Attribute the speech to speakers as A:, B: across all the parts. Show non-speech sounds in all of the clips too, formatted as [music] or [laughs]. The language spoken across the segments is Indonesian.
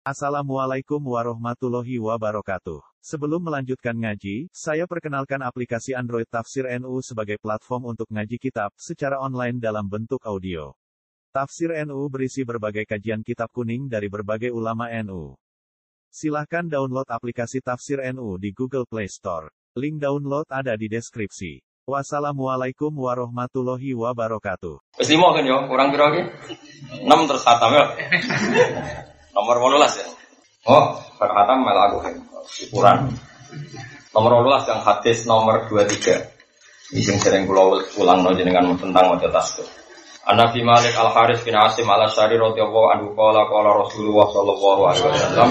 A: Assalamualaikum warahmatullahi wabarakatuh. Sebelum melanjutkan ngaji, saya perkenalkan aplikasi Android Tafsir NU sebagai platform untuk ngaji kitab secara online dalam bentuk audio. Tafsir NU berisi berbagai kajian kitab kuning dari berbagai ulama NU. Silahkan download aplikasi Tafsir NU di Google Play Store. Link download ada di deskripsi. Wassalamualaikum warahmatullahi wabarakatuh.
B: Wis kan yo, kurang piro iki? 6 terus. Nomor 18 ya. Oh, bar khatam malah aku kan. Ukuran. Nomor 18 yang hadis nomor 23. Ini sing sering kula ulang no jenengan tentang maca tasbih. Anabi Malik Al Haris bin Asim Al Asyari radhiyallahu anhu qala qala Rasulullah sallallahu alaihi wasallam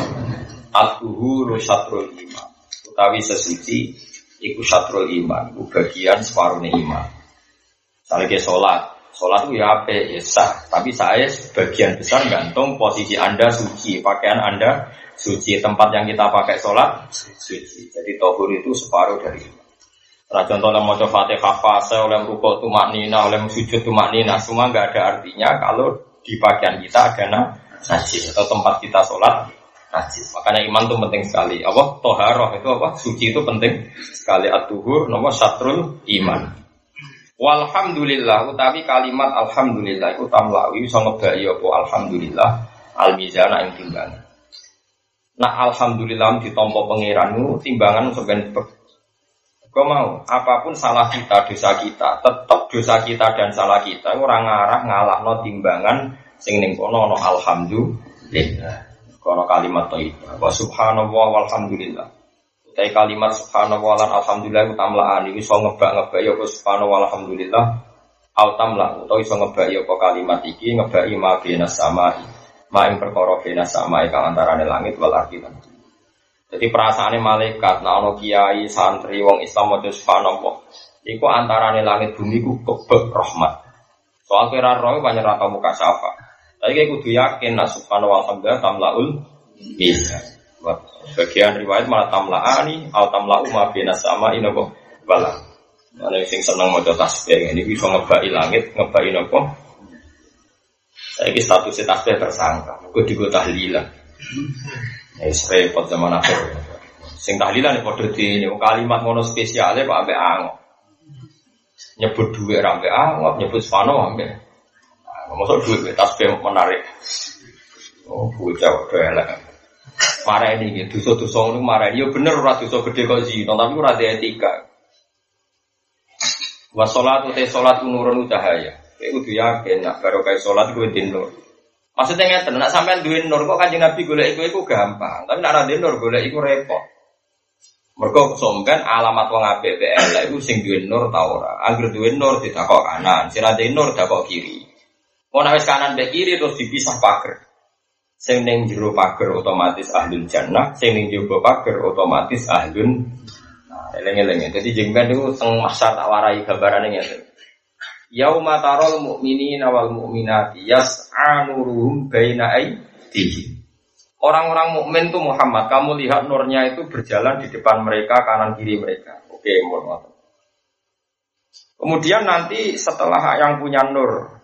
B: syatrul iman. Utawi sesuci iku syatrul iman, iku bagian separuh iman. Misalnya sholat, sholat itu ya apa? Ya sah. Tapi saya sebagian besar gantung posisi anda suci, pakaian anda suci, tempat yang kita pakai sholat suci. Jadi tohur itu separuh dari. Nah, contoh mau coba fatihah fase, oleh rukuk tumak nina, oleh sujud tumak nina, semua nggak ada artinya kalau di pakaian kita ada najis atau tempat kita sholat najis. Makanya iman itu penting sekali. Apa? Toharoh itu apa? Suci itu penting sekali. At-tuhur nomor satrul iman. Walhamdulillah utawi kalimat alhamdulillah itu tamlawi iso ngebai apa alhamdulillah al mizana ing timbangan. Nah alhamdulillah ditompo pangeranmu timbangan sebenarnya Kau mau apa pun salah kita dosa kita tetap dosa kita dan salah kita orang ngarah ngalah no timbangan sing ning kono no alhamdulillah. Kono kalimat thayyibah. Wa subhanallah walhamdulillah. Utai kalimat subhanallah lan alhamdulillah ku tamlaan iki iso ngebak-ngebak ya subhanallah walhamdulillah. Au tamla utawa iso ngebak ya kalimat iki ngebaki ma bina samai. Ma ing perkara bina samai kang antarane langit wal ardi Jadi perasaannya malaikat, nah ono kiai, santri, wong Islam mau subhanallah. Iku antarane langit bumi ku kebek rahmat. Soal kira roh banyak rata muka syafa. Tapi kayak kudu yakin nah wa ta'ala tamlaul bisa. Bagian riwayat malah tamlaani atau tamlau ma bina sama inopo bala. Mana sing seneng maca tasbih ini bisa ngebai langit, ngebai nopo. Saya ini statusnya tasbih tersangka. Gue digo tahlilan. Ya repot zaman akhir. Sing tahlilan ya di ini kalimat mono spesialnya pak abe angok. Nyebut duit rambe angok, nyebut spano ambe. Masa duit tasbih menarik. Oh, bocah udah elek. Marah ini gitu, dosa-dosa ini marah. Ya bener ora dosa gede kok zina, tapi ora ada etika. Wa sholat utai sholat nurun cahaya. Kayak udah yakin, nak baru kayak sholat gue dinur. Maksudnya nggak nak sampean duwe nur kok kanjeng Nabi golek iku iku gampang, tapi nak ada nur golek iku repot. Mergo somben alamat wong apik elek iku sing duwe nur ta ora. Angger duwe nur ditakok kanan, sing ora nur dakok kiri. Mau nawes kanan be kiri terus dipisah pagar. Sing ning jero pagar otomatis ahlul jannah, sing ning jero pagar otomatis ahlun. Eleng-eleng. Jadi jengben itu teng masa tak warai gambarane ngene. Yauma tarol mukminina wal mukminati yas'a nuruhum baina aydihim. Orang-orang mukmin tuh Muhammad, kamu lihat nurnya itu berjalan di depan mereka, kanan kiri mereka. Oke, mohon Kemudian nanti setelah yang punya nur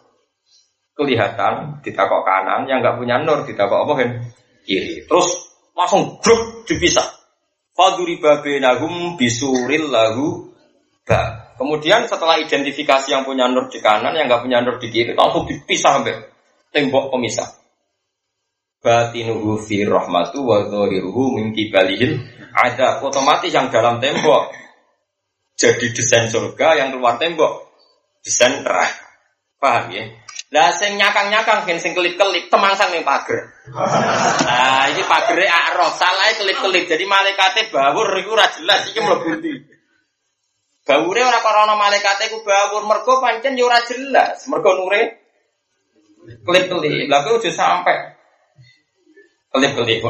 B: kelihatan ditakok kanan, yang nggak punya nur ditakok apa kan? Kiri. Terus langsung grup dipisah. Faduri babenahum bisuril lahu ba. Kemudian setelah identifikasi yang punya nur di kanan, yang nggak punya nur di kiri, langsung dipisah sampai tembok pemisah. Batinuhu fi rahmatu wa dhahiruhu min kibalihil ada otomatis yang dalam tembok jadi desain surga yang keluar tembok desain neraka. Paham ya? Lah sing nyakang-nyakang gen sing kelip-kelip temangsang ning pager. Nah, iki pagere akrof, salah kelip-kelip. Jadi malaikate bawur iku ora jelas iki mlebu ndi. Bawure ora krana malaikate iku bawur, mergo pancen ya ora jelas. Mergo nure kelip-kelip. Lah kuwi aja sampai kelip-kelip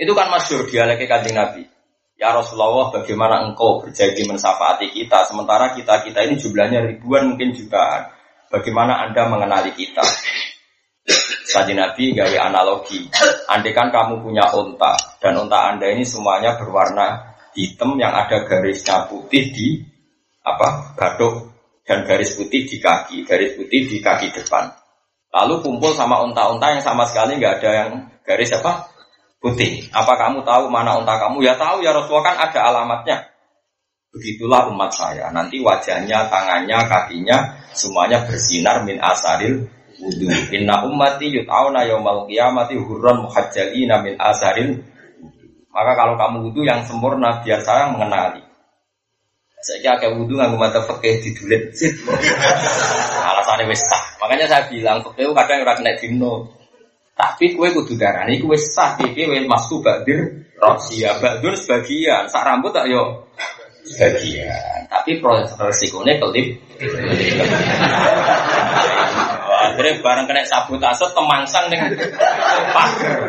B: Itu kan masyhur dialek Kanjeng Nabi. Ya Rasulullah, bagaimana engkau berjanji mensafaati kita, sementara kita kita ini jumlahnya ribuan mungkin jutaan. Bagaimana Anda mengenali kita? Tadi Nabi gawe analogi. Andai kan kamu punya unta dan unta Anda ini semuanya berwarna hitam yang ada garisnya putih di apa? Gadok dan garis putih di kaki, garis putih di kaki depan. Lalu kumpul sama unta-unta yang sama sekali nggak ada yang garis apa putih. Apa kamu tahu mana unta kamu? Ya tahu ya Rasulullah kan ada alamatnya. Begitulah umat saya. Nanti wajahnya, tangannya, kakinya semuanya bersinar min asaril wudu. Inna ummati yut'auna yaumal qiyamati hurran muhajjalina min asaril Maka kalau kamu wudhu yang sempurna biar saya mengenali. Saya kayak wudhu nggak mata fakih di dulit sih. [laughs] Alasannya wes Makanya saya bilang fakih kadang orang kena dino. Tapi kue kudu darah ini kue sah, kue masuk badir, rosia, badur sebagian, sak rambut tak yo sebagian. Tapi proses resikonya kelip. [laughs] Akhirnya barang kena sabotase temangsang dengan pagar.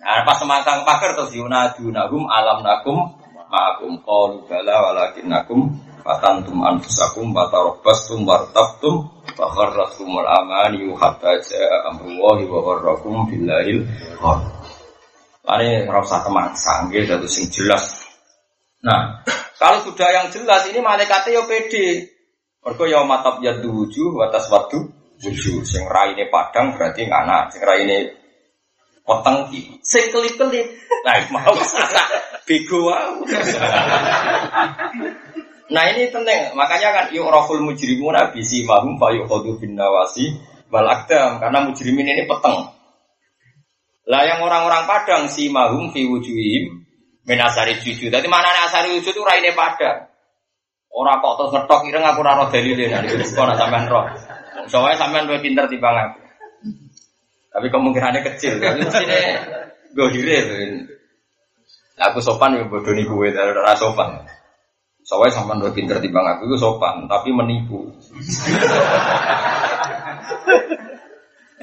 B: Nah, pas semangsang pagar terus yunadunahum alam nakum ma'akum qalu bala walakin nakum fatantum anfusakum batarabastum wartabtum wa gharratkumul amani hatta ja'a amrullahi wa gharrakum billahil Ini rasa temangsang gitu sing jelas Nah, kalau sudah yang jelas ini malaikatnya yo pede. Mergo ya matap ya tujuh batas waktu tujuh. Sing raine padang berarti ngana, sing raine potong ki. Sing kelip-kelip. Nah, mau [laughs] bego Nah ini penting, makanya kan yuk raful mujrimun abisi mahum fa yukhadu bin nawasi wal karena mujrimin ini peteng. Lah yang orang-orang Padang si mahum fi wujuhim Menasari cucu. Tadi mana asari cucu itu raine pada. Orang kok terus ngetok ireng aku raro nek nah, wis kono sampean roh. Soalnya sampean luwih pinter timbang aku. Tapi kemungkinannya kecil. Tapi mestine gohire Aku sopan ya bodoh nih gue dari rasa sopan. Soalnya sampean luwih pinter timbang aku itu sopan, tapi menipu. [laughs]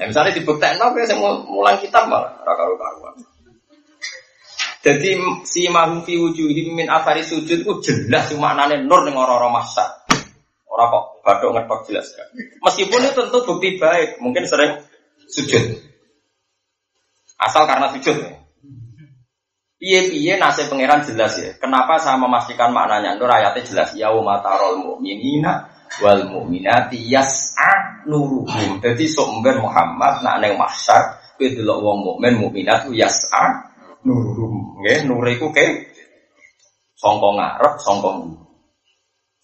B: ya, misalnya dibuktikan, apa saya mulang kitab malah rakaru-karuan. Jadi si mahum fi wujuhim min afari sujud itu jelas nane nur ning ora-ora masa. Ora kok badok ngetok jelas kan. Meskipun itu tentu bukti baik, mungkin sering sujud. Asal karena sujud. Piye-piye nasib pangeran jelas ya. Kenapa saya memastikan maknanya? Nur ayatnya jelas. Ya matarol mu'minina wal mu'minati yas'a nuruhum. Jadi sumber Muhammad nak neng mahsyar kowe delok wong mukmin mukminat yas'a nurum. Nggih nur iku ke sangka ngarep sangka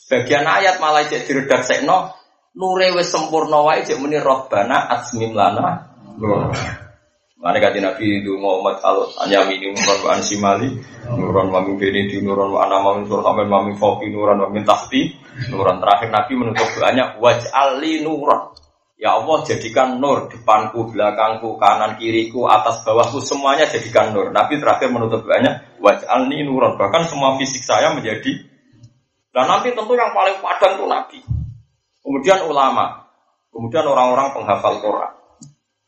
B: Sebagian ayat malah cek diredaksekno nure wis sempurna wae cek muni robbana asmim lana. Nur. Mana kata Nabi itu Muhammad al anyami ini nuran wa ansimali nuran wa min di nuran wa ana mamin sur sampai mamin foki nuran wa min tahti nuran. Terakhir Nabi menutup doanya waj'al li nuran Ya Allah jadikan nur depanku, belakangku, kanan, kiriku, atas, bawahku semuanya jadikan nur. Nabi terakhir menutup doanya waj'alni nuron. Bahkan semua fisik saya menjadi dan nanti tentu yang paling padan itu Nabi. Kemudian ulama, kemudian orang-orang penghafal Quran.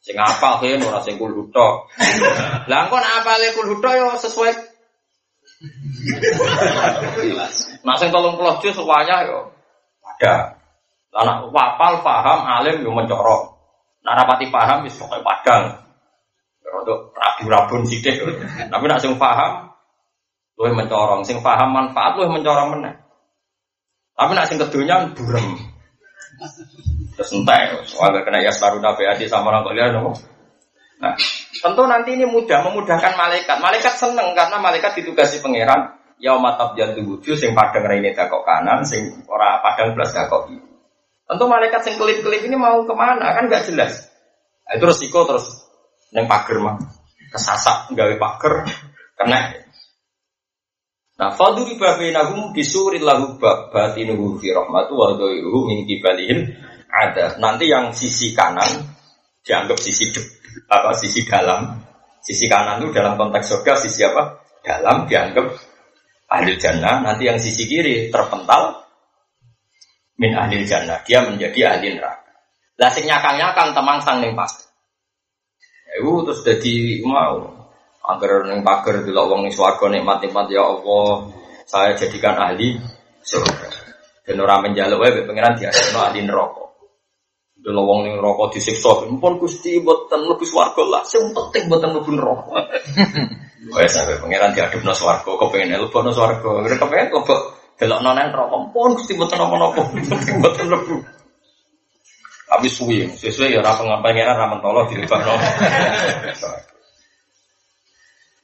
B: Sing apa kan ora sing kul huto. Lah engko apa le kul huto yo sesuai Nah sing 30 juz semuanya yo ada. Anak wapal, paham, alim, yang mencorok. Narapati paham, bisa pakai padang. Untuk rabu-rabun sidik. Tapi nak sing paham, lu mencorong. Sing paham manfaat, lu mencorong mana. Tapi nak sing kedunya burem. Terus entek, soalnya kena ya selalu nabi sama orang kalian, Nah, tentu nanti ini mudah memudahkan malaikat. Malaikat seneng karena malaikat ditugasi pangeran. Ya matab jantung wujud, sing padang ini dakok kanan, sing ora padang belas dakok kiri. Tentu malaikat yang kelip-kelip ini mau ke mana kan nggak jelas. Nah, itu resiko terus neng pagar mah kesasak gawe pagar kena. Nah, faduri babainahum bisurin lahu batinuhu fi rahmatu wa dhairuhu min kibalihim ada. Nanti yang sisi kanan dianggap sisi apa sisi dalam. Sisi kanan itu dalam konteks surga sisi apa? Dalam dianggap ahli jannah. Nanti yang sisi kiri terpental min ahli jannah. Dia menjadi ahli neraka. Lah sing nyakang-nyakang temang sang ning pas. Iku terus dadi mau agar ning pager delok wong ning swarga nikmat-nikmat ya Allah, saya jadikan ahli surga. Dan orang menjaluk wae pangeran diasino ahli neraka. Delok wong ning neraka disiksa, mumpun Gusti mboten mlebu swarga lah, sing penting mboten mlebu neraka. [laughs] Wes sampe pangeran diadupno swarga, kepengin mlebu swarga, kepengin mlebu Delok nonen rokok pun gusti boten napa-napa, [laughs] boten lebu. Tapi suwi, sesuai ya ora pengen ra mentolo dilebakno. [laughs]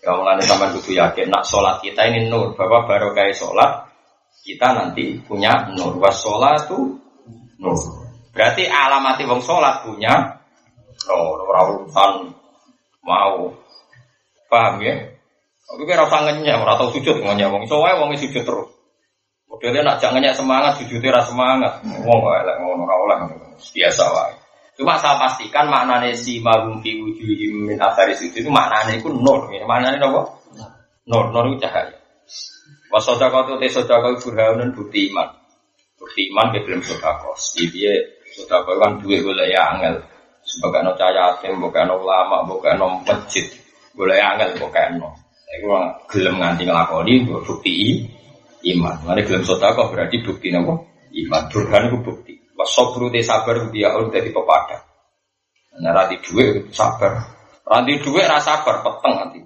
B: Ya mulane sampean kudu yakin nak sholat kita ini nur, bahwa baru kayak sholat kita nanti punya nur. Was sholat itu nur. Berarti alamati wong sholat punya nur. Urusan mau paham ya? Tapi kira usah ngenyek, ora sujud ngenyek wong. Iso wae wong sujud terus. Modelnya nak jangan semangat, sujudnya rasa semangat. Wong elek ngono ora oleh biasa wae. Cuma saya pastikan maknanya si magum fi wujuhim min athari sujud itu maknanya itu nur. Ya. Maknanya apa? Nur, itu cahaya. Wasodako itu te sodako burhanun bukti iman. Bukti iman ke belum. Jadi dia sodako kan duit boleh ya angel. Sebagai no cahaya tim, bukan no ulama, bukan no masjid. Ya angel, bukan no. Iku gelem nganti nglakoni bukti iman. Mane gelem sodako berarti bukti nopo? Iman. Burhan itu bukti. Wasobru te sabar dia on dari pepada. Nah, rati duit sabar. Rati duit rasa sabar peteng nanti.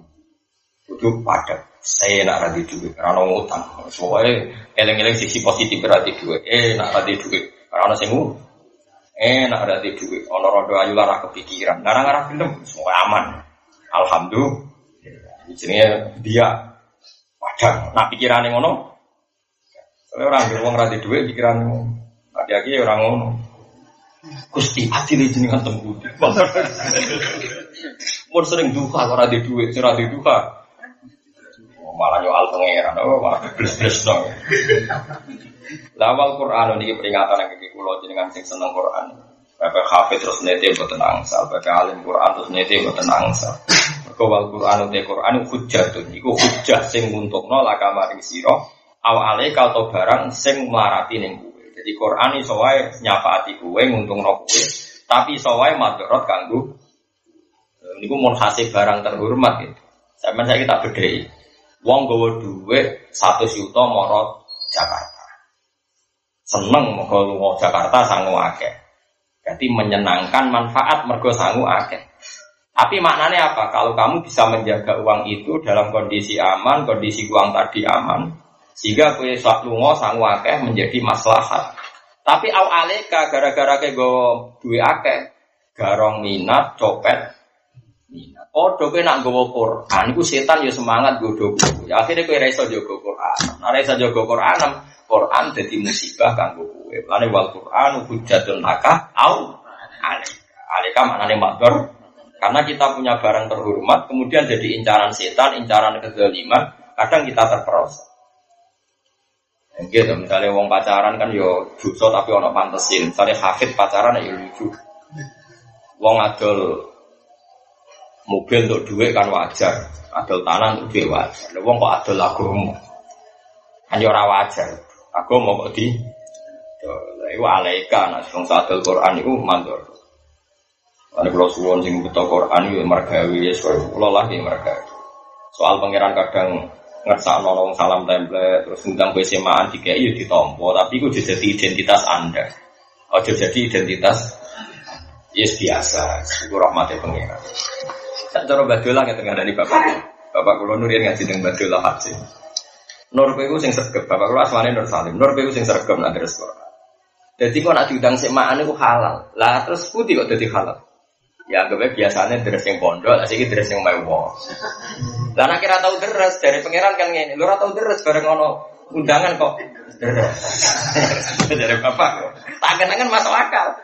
B: Kudu padat. Saya nak rati duit, karena utang. Soalnya eleng-eleng sisi positif rati duit. Eh nak rati duit, karena sing Eh nak rati duit. Ono rodo ayu lara kepikiran. Ngarang-ngarang film, semua aman. Alhamdulillah. Jenenge dia padang. Nah pikirannya ngono. Soalnya orang ngomong rati duit pikiran ngono. Hati-hati orang ngono. Gusti adil jenengan tembudi. [laughs] Mun sering duka ora di duit, ora di duka. Oh, malah nyual pangeran, oh malah bles-bles dong. Lawal Quran ini peringatan yang kiki kulo jenengan sing seneng Quran. Bapak hafid terus nete buatan angsal, bapak alim Quran terus nete buatan angsal. Kawal Quran uti Quran hujjah tuh, iku hujjah sing untuk nolak kamar siro. Awale kau barang sing melarati ning jadi Quran iso wae nyafaati kowe nguntungno kowe, tapi iso wae madharat kanggo niku mun hasil barang terhormat gitu. Sampeyan saya kita bedhei. Wong gawa dhuwit 100 juta moro Jakarta. Seneng mergo lunga Jakarta sangu akeh. Jadi menyenangkan manfaat mergo sangu akeh. Tapi maknanya apa? Kalau kamu bisa menjaga uang itu dalam kondisi aman, kondisi uang tadi aman, sehingga kue sak lungo sang wakeh menjadi maslahat. Tapi au aleka gara-gara ke go duwe akeh, garong minat, copet, minat. Oh, doke nak gowo Quran, iku setan ya semangat godo Ya akhirnya kue reso jogo Quran. Nah reso jogo Quran, Quran jadi musibah kanggo kue. Lane wal Quran hujatun laka au aleka. Aleka maknane makdor. Karena kita punya barang terhormat, kemudian jadi incaran setan, incaran kezaliman, kadang kita terperosok. Gitu, misalnya wong pacaran kan yo dosa tapi ono pantesin. Misalnya hafid pacaran ya lucu. Wong adol mobil untuk duit kan wajar, adol tanah untuk duit wajar. Wong kok adol agama, kan yo ora wajar. Agama kok di Iku alaika, nah wong Quran itu mandor. Ane kalau suwon sing buta Quran itu margawi ya, soal kula lah margawi. Soal pangeran kadang ngerasa nolong salam template terus ngundang ke semaan tiga iya ditompo. Tapi itu jadi identitas anda. Oh jadi identitas yes biasa. Rahmatnya pengiran saya coba badola nggak tengah dari bapak. Bapak kulo nurian ngaji dengan badola haji. Nur itu sing sergap bapak kulo asmane nur salim. Nur itu sing sergap nanti restoran jadi kok nak diundang semaan itu halal. Lah terus putih kok jadi halal Ya anggapnya biasanya dress yang pondok, asik dress yang mewah. Lah nek kira tahu dress dari pangeran kan ngene, lu ora tahu dress bareng ngono undangan kok dress. [laughs] dari bapak. Tak kenangan masuk akal.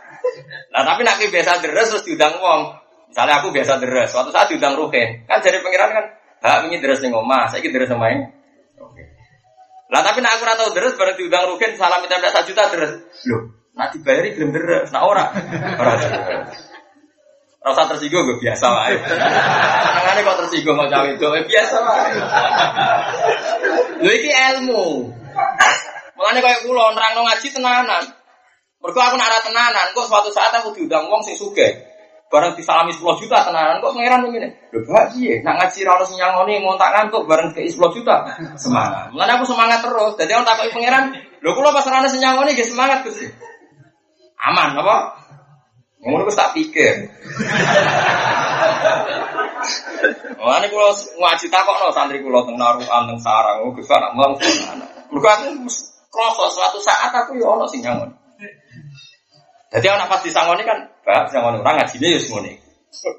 B: Nah tapi nak biasa dress terus diundang wong. Misalnya aku biasa dress, suatu saat diundang Ruhin. Kan dari pangeran kan, hak ini dress ning omah, saiki dress omahe. Lah tapi nak aku ora tahu dress bareng diundang Ruhin salam minta satu juta dress. Loh, nak dibayari belum dress, nak ora. Ora. Rasa tersinggung gue biasa lah. Tangannya kok tersinggung mau cawe itu biasa lah. Lu ini ilmu. Makanya kayak kulo nerang ngaji tenanan. Mereka aku nara tenanan. Kok suatu saat aku diundang wong sing suge. Barang disalami 10 juta tenanan. Kok pangeran begini? Lho bahagia. Nak ngaji rano senyangoni ngontak ngantuk bareng ke 10 juta. Semangat. Makanya aku semangat terus. Jadi orang takut pangeran. Lho kulo pas rano senyangoni gak semangat Gusti. Aman apa? Ngono wis tak pikir. Wah, ini kalau ngaji takok no santri kulo teng naruhan teng sarang, oh bisa nak mulang anak. Mereka aku kroso suatu saat aku ya ono sing nyangon. Jadi anak pas disangoni kan, bah disangoni orang ngajinya ya semuanya.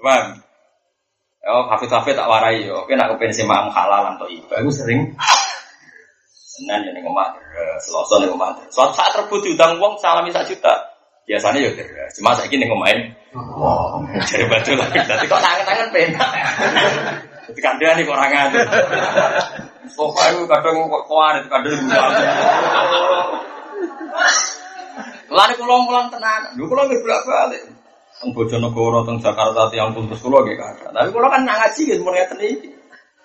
B: Paham? Oh, kafe-kafe tak warai yo. Oke, nak kepengen sema halal atau iba. Aku sering Senin ya ning omah, Selasa ning omah. Suatu saat rebut diutang uang salami sak juta. Biasanya ya Cuma saya ning omahe. Wah, cari baju lagi. Tapi kok tangan-tangan penak. Jadi kandang nih orang ada. Pokoknya itu kadang kok kuat, kadang Lari pulang pulang tenang. Lu pulang bolak balik. Teng Bojonegoro, teng Jakarta, tiang tuntus pulau gak ada. Tapi pulau kan ngaji gitu, mau ngeten iki.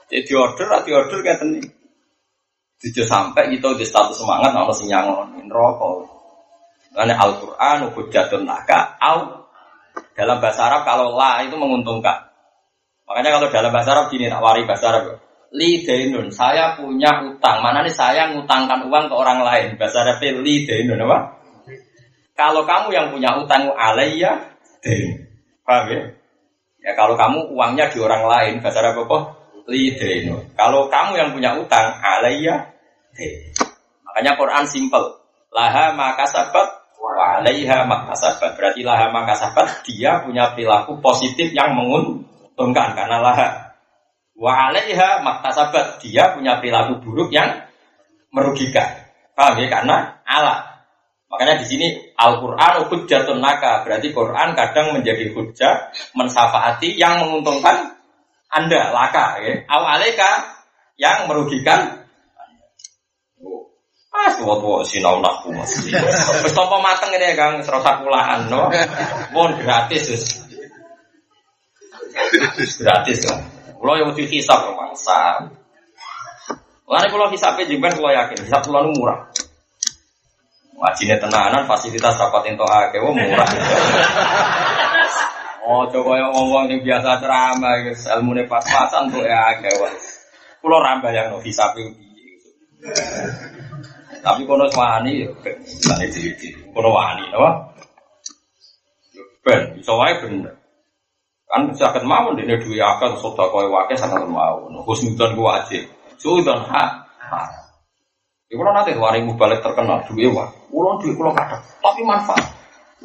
B: Jadi order, di order ngeten iki. Tidak sampai gitu di status semangat, nama sing nyangon rokok. Karena Al-Quran, hujatun laka, au. Dalam bahasa Arab kalau la itu menguntungkan. Makanya kalau dalam bahasa Arab gini, tak wari bahasa Arab. Li denun, saya punya utang. Mana nih saya ngutangkan uang ke orang lain. Bahasa Arab li denun apa? Kalau kamu yang punya utang alaiya, den. Paham ya? Ya kalau kamu uangnya di orang lain, bahasa Arab apa? Lidenu. Kalau kamu yang punya utang, alaiya, den. Makanya Quran simple. Laha maka sabat, wa alaiha maka sabat. Berarti laha maka sabat, dia punya perilaku positif yang menguntungkan. Karena laha. Wa alaiha dia punya perilaku buruk yang merugikan. Paham ya? Karena Allah Makanya di sini Al-Quran hujjatun naka. Berarti Quran kadang menjadi hujjah, mensafaati yang menguntungkan Anda, laka. Ya. Awaleka yang merugikan Ah, tua-tua sinau nakku mas. Terus tompo mateng ini ya kang, serasa kulaan, no. Mohon gratis, gratis kan. Kalau yang udah hisap, mangsa. Lalu kalau hisapnya juga, kalau yakin, hisap pulau murah. Wajine tenanan fasilitas rapat ento akeh murah. Oh, coba yang ngomong yang biasa ceramah, ilmu nih pas-pasan tuh ya akeh wah. Kulo rambah yang novi sapi Tapi kono wani, misalnya jadi kono wani, apa? Ben, bisa wae bener. Kan sakit mau dene duwe akal sedekah wae sangat mau. Husnudzon ku wajib. Sudan hak. Ya kalau nanti waring balik terkenal duit wah, pulau duit pulau kata, tapi manfaat.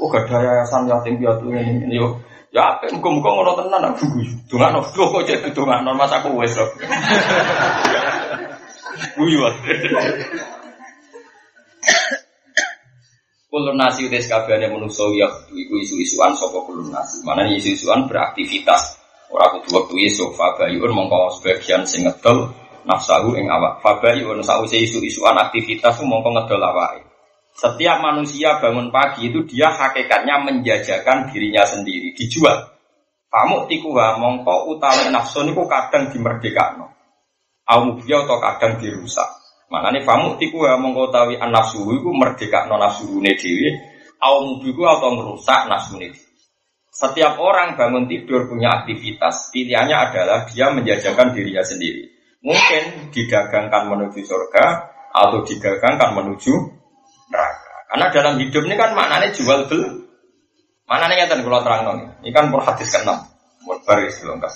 B: Oh gak ada yayasan yatim piatu ini, ini yo. Ya, muka-muka ngono tenan aku guyu. Dongakno, lho kok jadi dongakno mas aku wes kok. [laughs] Guyu Kulun nasi udah kabehane manusa ya iku isu-isuan saka kulun nasi. Mana isu-isuan beraktivitas. Ora kudu wektu iso fa bayun mongko sebagian sing ngedol nafsahu ing awak. Fabai wa sause isu-isuan aktivitas mongko ngedol awake. Setiap manusia bangun pagi itu dia hakikatnya menjajakan dirinya sendiri, dijual. Kamu tikuha mongko utawi nafsu niku kadang dimerdekakno. Au atau kadang dirusak. Makanya famu tikuha mongko utawi an nafsu iku merdekakno nafsune dhewe, au mubiku atau merusak nafsune dhewe. Setiap orang bangun tidur punya aktivitas, pilihannya adalah dia menjajakan dirinya sendiri. Mungkin didagangkan menuju surga atau didagangkan menuju neraka. Karena dalam hidup ini kan maknanya jual beli. Maknanya nyata kalau terang nih. Ini kan per hadis ke enam. Baris lengkap.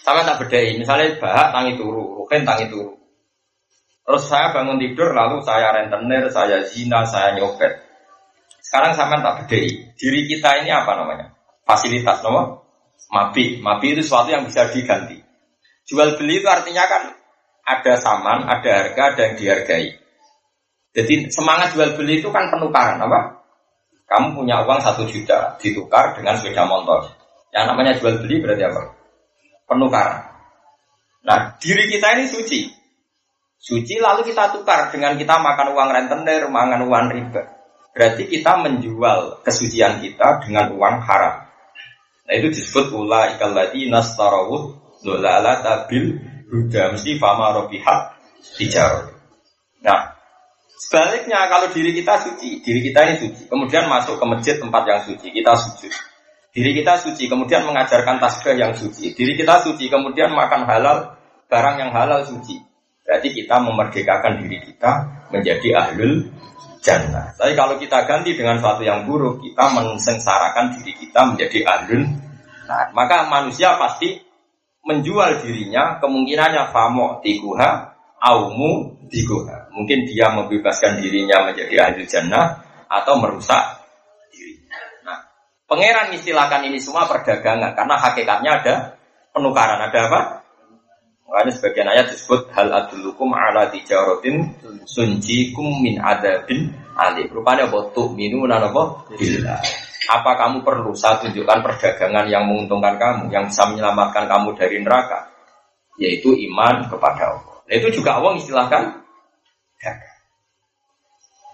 B: Sama tak bedai. Misalnya bahak tangi turu, rukin tangi turu. Terus saya bangun tidur, lalu saya rentenir, saya zina, saya nyopet. Sekarang sama tak bedai. Diri kita ini apa namanya? Fasilitas nomor mapi. Mapi itu sesuatu yang bisa diganti. Jual beli itu artinya kan ada saman, ada harga, ada yang dihargai. Jadi semangat jual beli itu kan penukaran apa? Kamu punya uang satu juta ditukar dengan sepeda motor. Yang namanya jual beli berarti apa? Penukaran. Nah diri kita ini suci. Suci lalu kita tukar dengan kita makan uang rentenir, makan uang riba. Berarti kita menjual kesucian kita dengan uang haram. Nah itu disebut ula ikalati nastarawut dolala tabil huda mesti fama robihat tijar. Nah, sebaliknya kalau diri kita suci, diri kita ini suci, kemudian masuk ke masjid tempat yang suci, kita sujud. Diri kita suci, kemudian mengajarkan tasbih yang suci. Diri kita suci, kemudian makan halal, barang yang halal suci. Berarti kita memerdekakan diri kita menjadi ahlul jannah. Tapi kalau kita ganti dengan sesuatu yang buruk, kita mensengsarakan diri kita menjadi ahlul. Nah, maka manusia pasti menjual dirinya kemungkinannya famo tikuha aumu tikuha mungkin dia membebaskan dirinya menjadi ahli jannah atau merusak Pangeran istilahkan ini semua perdagangan karena hakikatnya ada penukaran. Ada apa? Makanya sebagian ayat disebut hal adulukum ala tijaratin sunjikum min adabin ali. Rupanya apa? Tu'minu apa? Billah. Apa kamu perlu saya tunjukkan perdagangan yang menguntungkan kamu, yang bisa menyelamatkan kamu dari neraka? Yaitu iman kepada Allah. Nah, itu juga Allah istilahkan.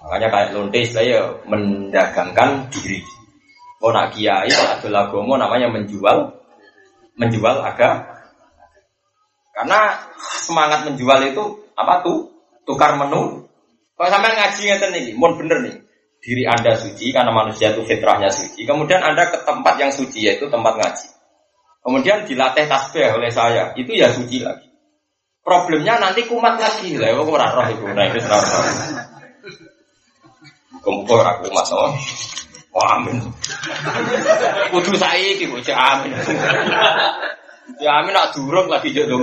B: Makanya kayak lonte saya mendagangkan diri. Oh nak kiai, nak namanya menjual, menjual agama. Karena semangat menjual itu apa tuh? Tukar menu. Kalau sampai ngaji ngeten nih, mohon bener nih. Diri anda suci karena manusia itu fitrahnya suci. Kemudian anda ke tempat yang suci yaitu tempat ngaji. Kemudian dilatih tasbih oleh saya, itu ya suci lagi. Problemnya nanti kumat lagi lah, kok ora roh itu, nah itu ora. Kumpul ora kumat. Wah, amin. Kudu saiki bocah amin. Ya amin nak durung lagi jodoh